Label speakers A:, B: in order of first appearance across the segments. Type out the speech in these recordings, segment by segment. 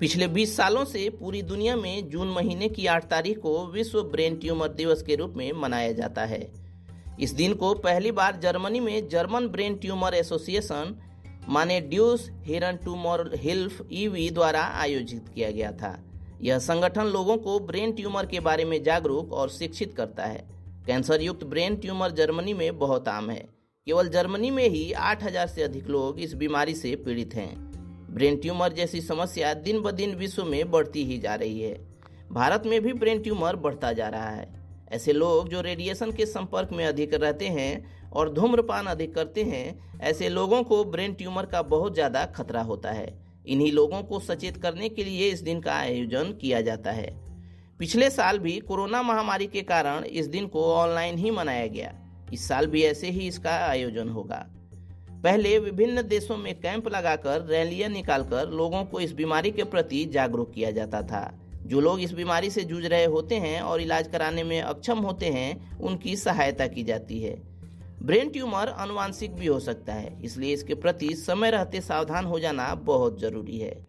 A: पिछले 20 सालों से पूरी दुनिया में जून महीने की 8 तारीख को विश्व ब्रेन ट्यूमर दिवस के रूप में मनाया जाता है। इस दिन को पहली बार जर्मनी में जर्मन ब्रेन ट्यूमर एसोसिएशन, माने Deutsche Hirntumorhilfe EV द्वारा आयोजित किया गया था। यह संगठन लोगों को ब्रेन ट्यूमर के बारे में जागरूक और शिक्षित करता है। कैंसर युक्त ब्रेन ट्यूमर जर्मनी में बहुत आम है। केवल जर्मनी में ही 8000 से अधिक लोग इस बीमारी से पीड़ित हैं। ब्रेन ट्यूमर जैसी समस्या दिन ब दिन विश्व में बढ़ती ही जा रही है। भारत में भी ब्रेन ट्यूमर बढ़ता जा रहा है। ऐसे लोग जो रेडिएशन के संपर्क में अधिक रहते हैं और धूम्रपान अधिक करते हैं, ऐसे लोगों को ब्रेन ट्यूमर का बहुत ज़्यादा खतरा होता है। इन्हीं लोगों को सचेत करने के लिए इस दिन का आयोजन किया जाता है। पिछले साल भी कोरोना महामारी के कारण इस दिन को ऑनलाइन ही मनाया गया। इस साल भी ऐसे ही इसका आयोजन होगा। पहले विभिन्न देशों में कैंप लगाकर, रैलियाँ निकालकर लोगों को इस बीमारी के प्रति जागरूक किया जाता था। जो लोग इस बीमारी से जूझ रहे होते हैं और इलाज कराने में अक्षम होते हैं, उनकी सहायता की जाती है। ब्रेन ट्यूमर अनुवांशिक भी हो सकता है, इसलिए इसके प्रति समय रहते सावधान हो जाना बहुत ज़रूरी है।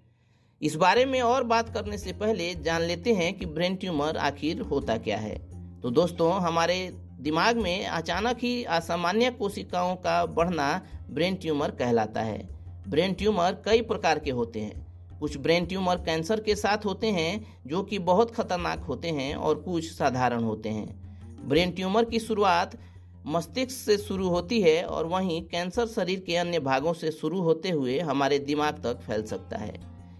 A: इस बारे में और बात करने से पहले जान लेते हैं कि ब्रेन ट्यूमर आखिर होता क्या है। तो दोस्तों, हमारे दिमाग में अचानक ही असामान्य कोशिकाओं का बढ़ना ब्रेन ट्यूमर कहलाता है। ब्रेन ट्यूमर कई प्रकार के होते हैं। कुछ ब्रेन ट्यूमर कैंसर के साथ होते हैं, जो कि बहुत खतरनाक होते हैं और कुछ साधारण होते हैं। ब्रेन ट्यूमर की शुरुआत मस्तिष्क से शुरू होती है और वहीं कैंसर शरीर के अन्य भागों से शुरू होते हुए हमारे दिमाग तक फैल सकता है।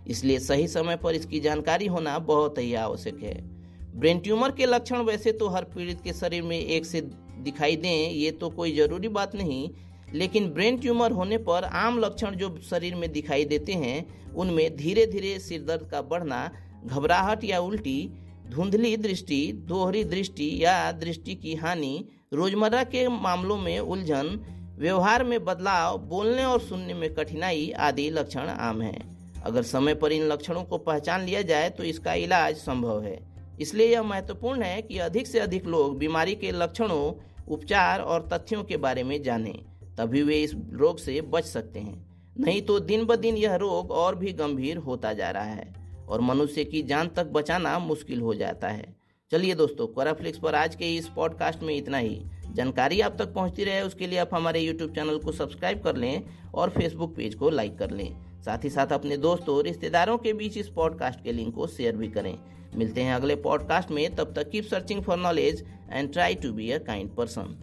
A: इसलिए सही समय पर इसकी जानकारी होना बहुत ही आवश्यक है। ब्रेन ट्यूमर के लक्षण वैसे तो हर पीड़ित के शरीर में एक से दिखाई दें, ये तो कोई ज़रूरी बात नहीं। लेकिन ब्रेन ट्यूमर होने पर आम लक्षण जो शरीर में दिखाई देते हैं, उनमें धीरे धीरे सिरदर्द का बढ़ना, घबराहट या उल्टी, धुंधली दृष्टि, दोहरी दृष्टि या दृष्टि की हानि, रोज़मर्रा के मामलों में उलझन, व्यवहार में बदलाव, बोलने और सुनने में कठिनाई आदि लक्षण आम हैं। अगर समय पर इन लक्षणों को पहचान लिया जाए तो इसका इलाज संभव है। इसलिए यह महत्वपूर्ण है कि अधिक से अधिक लोग बीमारी के लक्षणों, उपचार और तथ्यों के बारे में जानें, तभी वे इस रोग से बच सकते हैं। नहीं तो दिन ब दिन यह रोग और भी गंभीर होता जा रहा है और मनुष्य की जान तक बचाना मुश्किल हो जाता है। चलिए दोस्तों, कोराफ्लिक्स पर आज के इस पॉडकास्ट में इतना ही। जानकारी आप तक पहुँचती रहे, उसके लिए आप हमारे यूट्यूब चैनल को सब्सक्राइब कर लें और फेसबुक पेज को लाइक कर लें। साथ ही साथ अपने दोस्तों और रिश्तेदारों के बीच इस पॉडकास्ट के लिंक को शेयर भी करें। मिलते हैं अगले पॉडकास्ट में, तब तक keep searching for knowledge and try to be a kind person